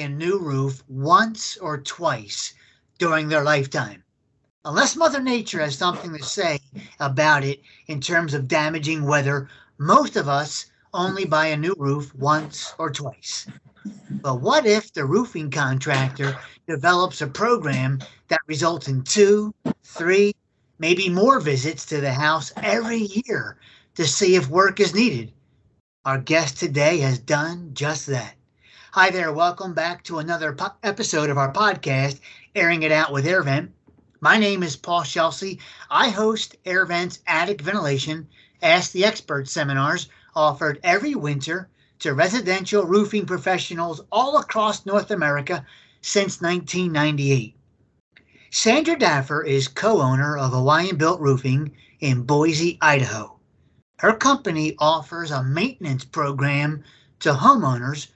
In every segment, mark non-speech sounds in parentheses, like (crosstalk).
a new roof once or twice during their lifetime. Unless Mother Nature has something to say about it in terms of damaging weather, most of us only buy a new roof once or twice. But what if the roofing contractor develops a program that results in two, three, maybe more visits to the house every year to see if work is needed? Our guest today has done just that. Hi there, welcome back to another po- episode of our podcast, Airing It Out with AirVent. My name is Paul Scelsi. I host AirVent's Attic Ventilation Ask the Expert seminars offered every winter to residential roofing professionals all across North America since 1998. Sandra Daffer is co owner of Hawaiian Built Roofing in Boise, Idaho. Her company offers a maintenance program to homeowners,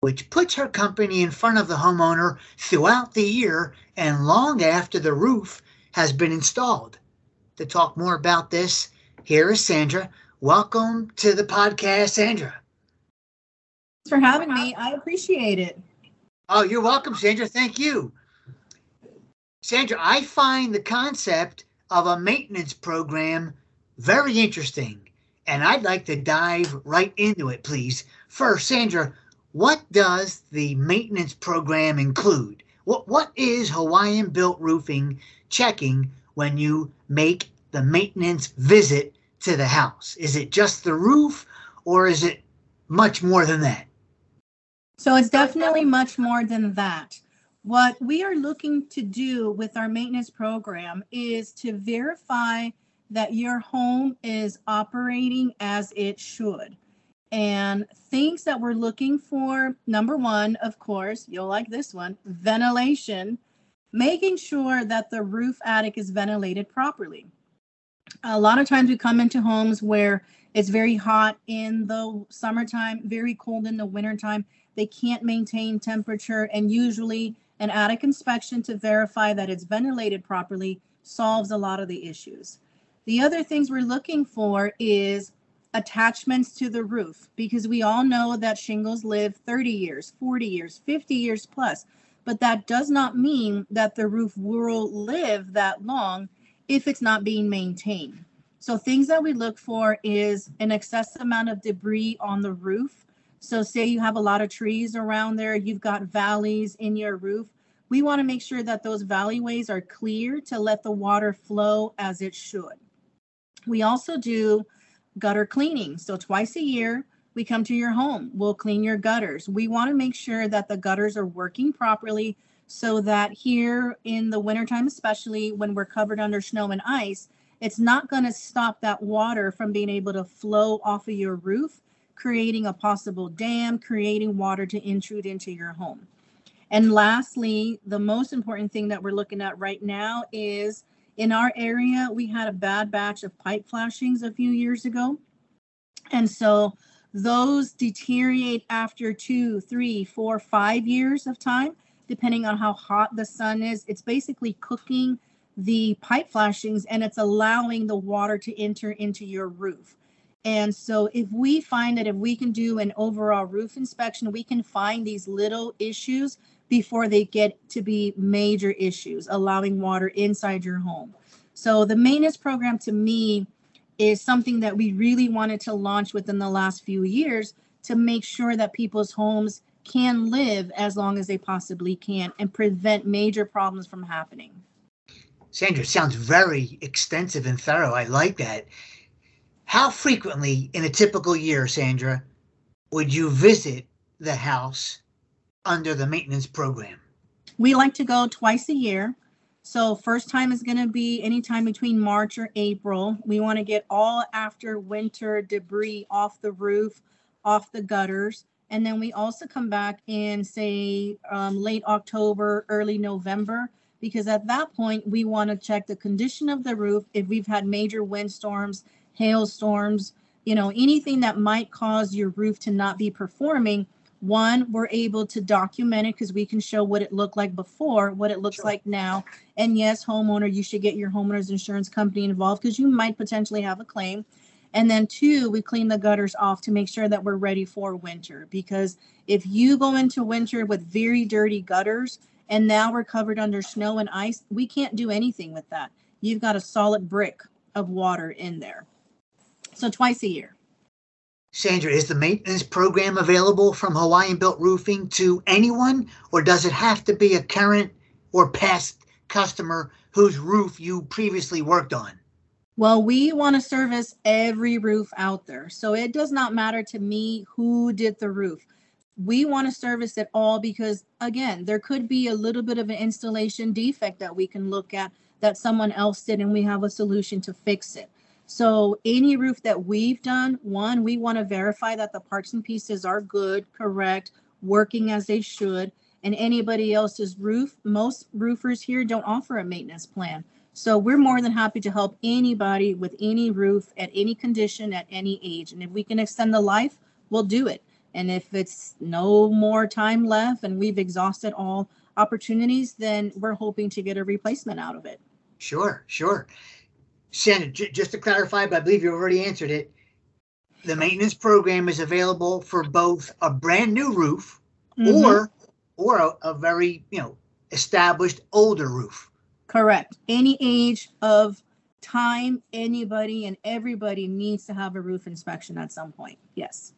which puts her company in front of the homeowner throughout the year and long after the roof has been installed. To talk more about this, here is Sandra. Welcome to the podcast, Sandra. Thanks for having me. I appreciate it. Oh, you're welcome, Sandra. Thank you. Sandra, I find the concept of a maintenance program very interesting, and I'd like to dive right into it, please. First, Sandra, what does the maintenance program include? What, what is Hawaiian Built Roofing checking when you make the maintenance visit to the house? Is it just the roof, or is it much more than that? So it's definitely much more than that. What we are looking to do with our maintenance program is to verify that your home is operating as it should. And things that we're looking for number one, of course, you'll like this one ventilation, making sure that the roof attic is ventilated properly. A lot of times we come into homes where it's very hot in the summertime, very cold in the wintertime. They can't maintain temperature, and usually an attic inspection to verify that it's ventilated properly solves a lot of the issues. The other things we're looking for is attachments to the roof because we all know that shingles live 30 years, 40 years, 50 years plus, but that does not mean that the roof will live that long if it's not being maintained. So things that we look for is an excessive amount of debris on the roof so say you have a lot of trees around there, you've got valleys in your roof. We want to make sure that those valleyways are clear to let the water flow as it should. We also do gutter cleaning. So twice a year, we come to your home. We'll clean your gutters. We want to make sure that the gutters are working properly so that here in the wintertime, especially when we're covered under snow and ice, it's not going to stop that water from being able to flow off of your roof creating a possible dam, creating water to intrude into your home. And lastly, the most important thing that we're looking at right now is in our area, we had a bad batch of pipe flashings a few years ago. And so those deteriorate after two, three, four, five years of time, depending on how hot the sun is. It's basically cooking the pipe flashings and it's allowing the water to enter into your roof. And so if we find that if we can do an overall roof inspection, we can find these little issues before they get to be major issues, allowing water inside your home. So the maintenance program to me is something that we really wanted to launch within the last few years to make sure that people's homes can live as long as they possibly can and prevent major problems from happening. Sandra, sounds very extensive and thorough. I like that. How frequently in a typical year, Sandra, would you visit the house under the maintenance program? We like to go twice a year. So first time is going to be anytime between March or April. We want to get all after winter debris off the roof, off the gutters. And then we also come back in say um, late October, early November, because at that point we want to check the condition of the roof. If we've had major windstorms, hailstorms, you know, anything that might cause your roof to not be performing. One, we're able to document it because we can show what it looked like before, what it looks sure. like now. And yes, homeowner, you should get your homeowner's insurance company involved because you might potentially have a claim. And then two, we clean the gutters off to make sure that we're ready for winter. Because if you go into winter with very dirty gutters and now we're covered under snow and ice, we can't do anything with that. You've got a solid brick of water in there. So twice a year. Sandra, is the maintenance program available from Hawaiian Built Roofing to anyone, or does it have to be a current or past customer whose roof you previously worked on? Well, we want to service every roof out there. So it does not matter to me who did the roof. We want to service it all because, again, there could be a little bit of an installation defect that we can look at that someone else did, and we have a solution to fix it. So, any roof that we've done, one, we want to verify that the parts and pieces are good, correct, working as they should. And anybody else's roof, most roofers here don't offer a maintenance plan. So we're more than happy to help anybody with any roof at any condition at any age. And if we can extend the life, we'll do it. And if it's no more time left and we've exhausted all opportunities, then we're hoping to get a replacement out of it. Sure, sure. Shannon, j- just to clarify, but I believe you already answered it. The maintenance program is available for both a brand new roof Mhm. or or a, a very you know established older roof. Correct. Any age of time, anybody and everybody needs to have a roof inspection at some point. Yes.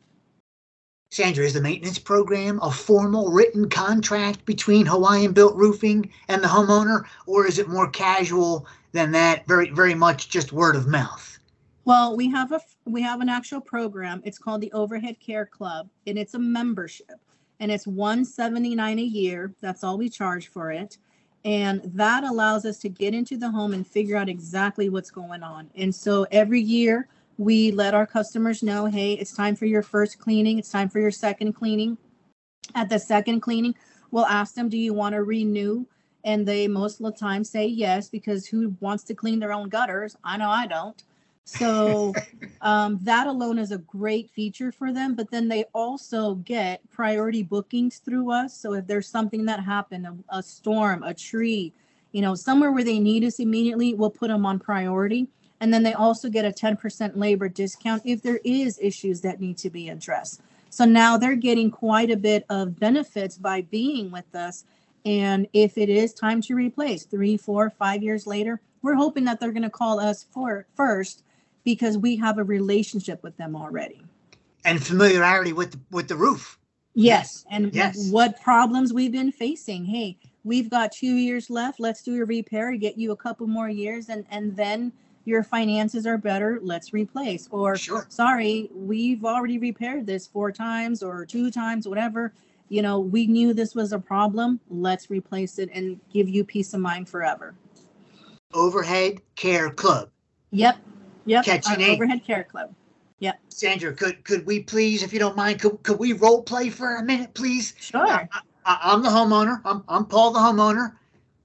Sandra, is the maintenance program a formal written contract between Hawaiian Built Roofing and the homeowner, or is it more casual than that? Very, very much just word of mouth. Well, we have a we have an actual program. It's called the Overhead Care Club, and it's a membership, and it's 179 a year. That's all we charge for it. And that allows us to get into the home and figure out exactly what's going on. And so every year we let our customers know, hey, it's time for your first cleaning, it's time for your second cleaning. At the second cleaning, we'll ask them, do you want to renew? And they most of the time say yes, because who wants to clean their own gutters? I know I don't. So (laughs) um, that alone is a great feature for them. But then they also get priority bookings through us. So if there's something that happened, a, a storm, a tree, you know, somewhere where they need us immediately, we'll put them on priority. And then they also get a 10% labor discount if there is issues that need to be addressed. So now they're getting quite a bit of benefits by being with us. And if it is time to replace three, four, five years later, we're hoping that they're going to call us for first because we have a relationship with them already. And familiarity with the, with the roof. Yes. And Yes. what problems we've been facing. Hey, we've got two years left. Let's do a repair, get you a couple more years, and, and then your finances are better. Let's replace. Or Sure. sorry, we've already repaired this four times or two times, whatever. You know, we knew this was a problem. Let's replace it and give you peace of mind forever. Overhead Care Club. Yep. Yep. Catchy our name. Overhead Care Club. Yep sandra, could could we please, if you don't mind, could, could we role play for a minute, please? Sure. I, I'm the homeowner. I'm, I'm Paul, the homeowner.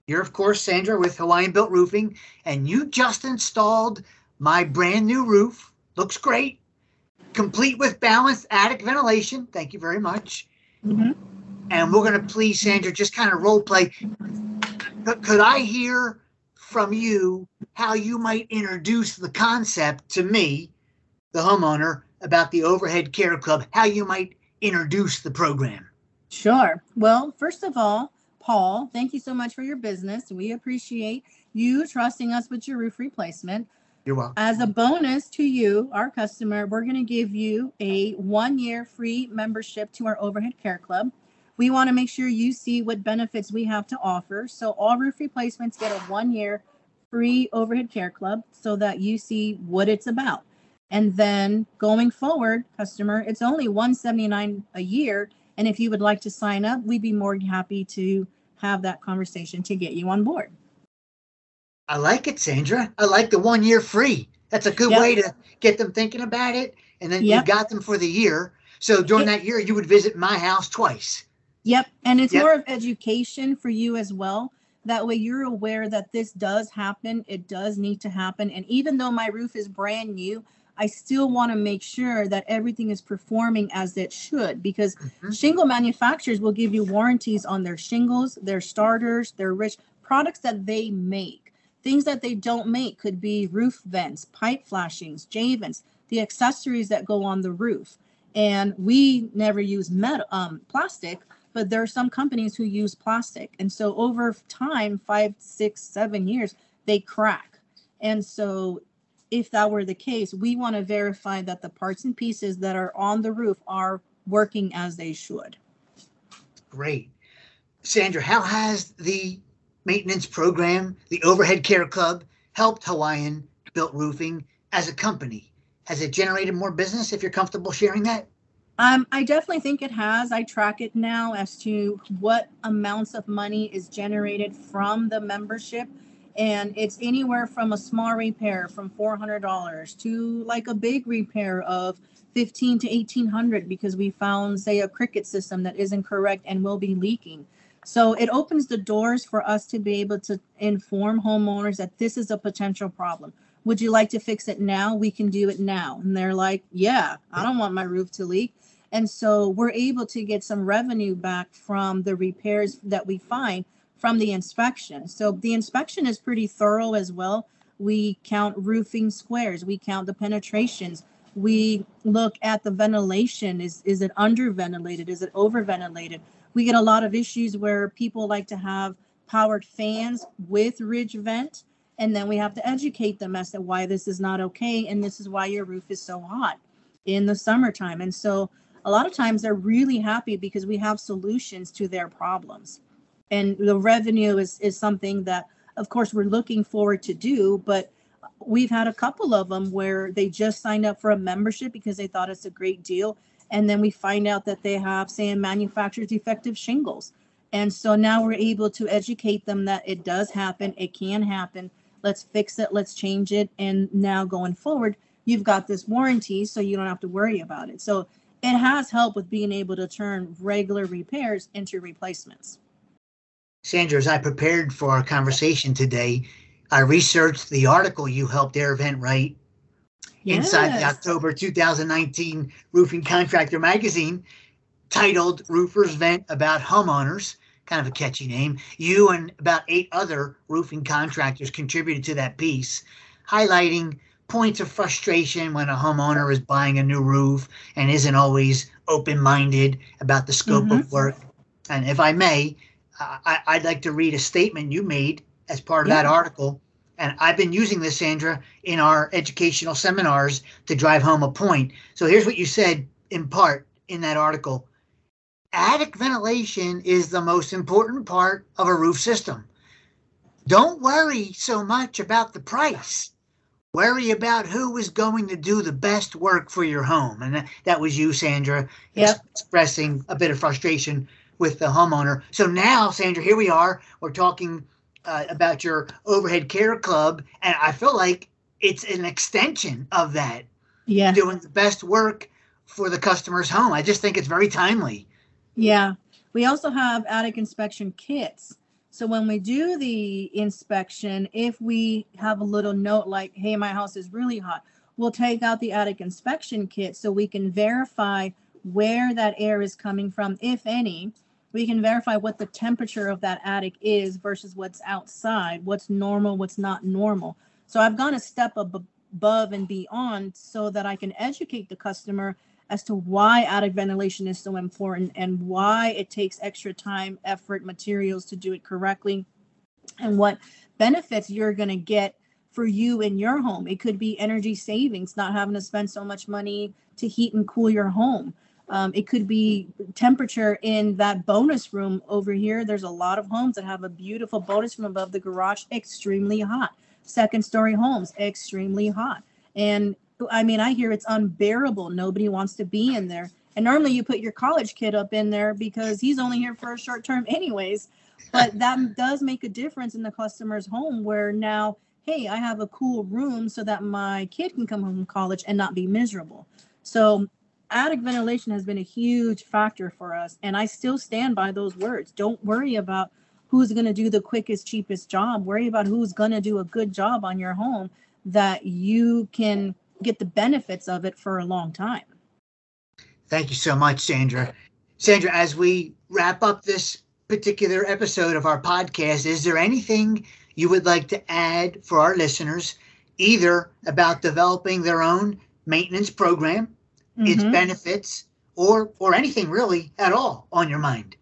You're, of course, Sandra with Hawaiian Built Roofing, and you just installed my brand new roof. Looks great, complete with balanced attic ventilation. Thank you very much. Mhm. And we're going to please, Sandra, just kind of role play. Could I hear from you how you might introduce the concept to me, the homeowner, about the Overhead Care Club, how you might introduce the program? Sure. Well, first of all, Paul, thank you so much for your business. We appreciate you trusting us with your roof replacement. You're welcome. As a bonus to you, our customer, we're going to give you a one year free membership to our Overhead Care Club. We want to make sure you see what benefits we have to offer. So, all roof replacements get a one year free Overhead Care Club so that you see what it's about. And then going forward, customer, it's only 179 a year. And if you would like to sign up, we'd be more than happy to have that conversation to get you on board. I like it, Sandra. I like the one year free. That's a good Yep. way to get them thinking about it. And then Yep. you got them for the year. So during that year, you would visit my house twice. Yep. And it's more of education for you as well. That way you're aware that this does happen. It does need to happen. And even though my roof is brand new, I still want to make sure that everything is performing as it should because Mhm. shingle manufacturers will give you warranties on their shingles, their starters, their ridge products that they make. Things that they don't make could be roof vents, pipe flashings, J vents. the accessories that go on the roof. And we never use metal, um, plastic, but there are some companies who use plastic. And so over time, five, six, seven years, they crack. And so if that were the case, we want to verify that the parts and pieces that are on the roof are working as they should. Great. Sandra, how has the maintenance program, the Overhead Care Club, helped Hawaiian Built Roofing as a company? Has it generated more business if you're comfortable sharing that? Um, I definitely think it has. I track it now as to what amounts of money is generated from the membership. And it's anywhere from a small repair from $400 to like a big repair of 15 to 1800 because we found say a cricket system that isn't correct and will be leaking. So it opens the doors for us to be able to inform homeowners that this is a potential problem. Would you like to fix it now? We can do it now. And they're like yeah i don't want my roof to leak. And so we're able to get some revenue back from the repairs that we find from the inspection. So the inspection is pretty thorough as well. We count roofing squares. We count the penetrations. We look at the ventilation. Is is it under ventilated is it over ventilated we get a lot of issues where people like to have powered fans with ridge vent and then we have to educate them as to why this is not okay and this is why your roof is so hot in the summertime. And so a lot of times they're really happy because we have solutions to their problems and the revenue is is something that of course we're looking forward to do but we've had a couple of them where they just signed up for a membership because they thought it's a great deal and then we find out that they have say a manufacturer's defective shingles. And so now we're able to educate them that it does happen it can happen. Let's fix it let's change it and now going forward you've got this warranty so you don't have to worry about it. So it has helped with being able to turn regular repairs into replacements Sandra, as I prepared for our conversation today, I researched the article you helped Air AirVent write yes. inside the October 2019 Roofing Contractor magazine titled Roofers Vent About Homeowners. Kind of a catchy name. You and about eight other roofing contractors contributed to that piece, highlighting points of frustration when a homeowner is buying a new roof and isn't always open minded about the scope mm-hmm. of work. And if I may, I, would like to read a statement you made as part of yeah. that article. And I've been using this, Sandra, in our educational seminars to drive home a point. So here's what you said in part in that article Attic ventilation is the most important part of a roof system. Don't worry so much about the price. Worry about who is going to do the best work for your home. And that, that was you, Sandra, yep. expressing a bit of frustration with the homeowner. So now, Sandra, here we are. We're talking uh, about your overhead care club, and I feel like it's an extension of that. Yeah, doing the best work for the customer's home. I just think it's very timely. Yeah, we also have attic inspection kits. So when we do the inspection, if we have a little note like, "Hey, my house is really hot," we'll take out the attic inspection kit so we can verify where that air is coming from, if any, we can verify what the temperature of that attic is versus what's outside, what's normal, what's not normal. So I've gone a step above and beyond so that I can educate the customer as to why attic ventilation is so important and why it takes extra time, effort, materials to do it correctly, and what benefits you're going to get for you in your home. It could be energy savings, not having to spend so much money to heat and cool your home. Um, it could be temperature in that bonus room over here. There's a lot of homes that have a beautiful bonus room above the garage, extremely hot. Second story homes, extremely hot. And I mean, I hear it's unbearable. Nobody wants to be in there. And normally you put your college kid up in there because he's only here for a short term, (laughs) anyways. But that does make a difference in the customer's home where now, hey, I have a cool room so that my kid can come home from college and not be miserable. So attic ventilation has been a huge factor for us and i still stand by those words. Don't worry about who's going to do the quickest cheapest job. Worry about who's going to do a good job on your home that you can get the benefits of it for a long time. Thank you so much sandra. Sandra as we wrap up this particular episode of our podcast is there anything you would like to add for our listeners either about developing their own maintenance program, its Mhm. benefits, or or anything really at all on your mind?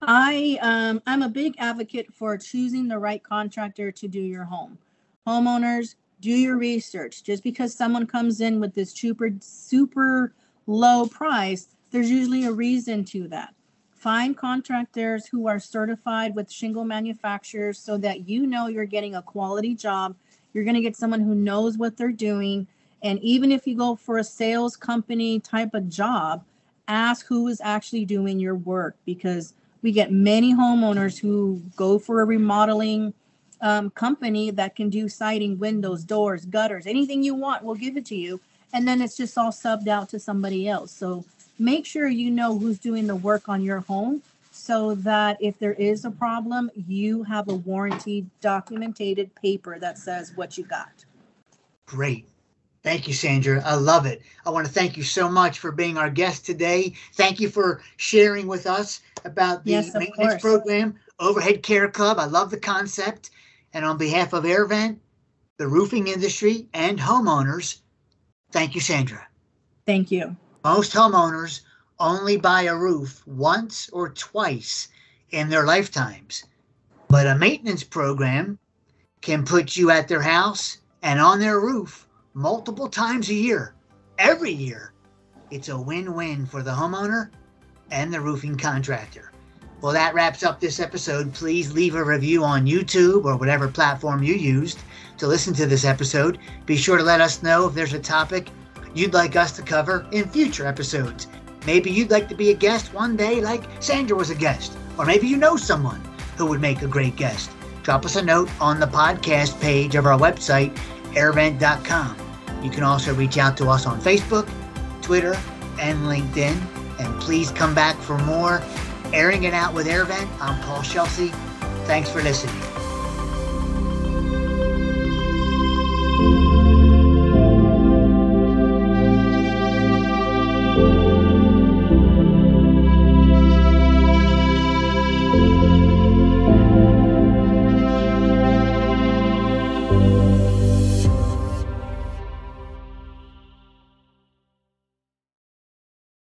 I um I'm a big advocate for choosing the right contractor to do your home. Homeowners, do your research. Just because someone comes in with this super super low price, there's usually a reason to that. Find contractors who are certified with shingle manufacturers so that you know you're getting a quality job. You're going to get someone who knows what they're doing. And even if you go for a sales company type of job, ask who is actually doing your work because we get many homeowners who go for a remodeling um, company that can do siding, windows, doors, gutters, anything you want, we'll give it to you. And then it's just all subbed out to somebody else. So make sure you know who's doing the work on your home so that if there is a problem, you have a warranty documented paper that says what you got. Great. Thank you, Sandra. I love it. I want to thank you so much for being our guest today. Thank you for sharing with us about the Yes, maintenance course. program, Overhead Care Club. I love the concept. And on behalf of AirVent, the roofing industry, and homeowners, thank you, Sandra. Thank you. Most homeowners only buy a roof once or twice in their lifetimes, but a maintenance program can put you at their house and on their roof multiple times a year, every year. It's a win win for the homeowner and the roofing contractor. Well, that wraps up this episode. Please leave a review on YouTube or whatever platform you used to listen to this episode. Be sure to let us know if there's a topic you'd like us to cover in future episodes. Maybe you'd like to be a guest one day, like Sandra was a guest, or maybe you know someone who would make a great guest. Drop us a note on the podcast page of our website, airvent.com. You can also reach out to us on Facebook, Twitter, and LinkedIn. And please come back for more Airing It Out with AirVent. I'm Paul Scelsi. Thanks for listening.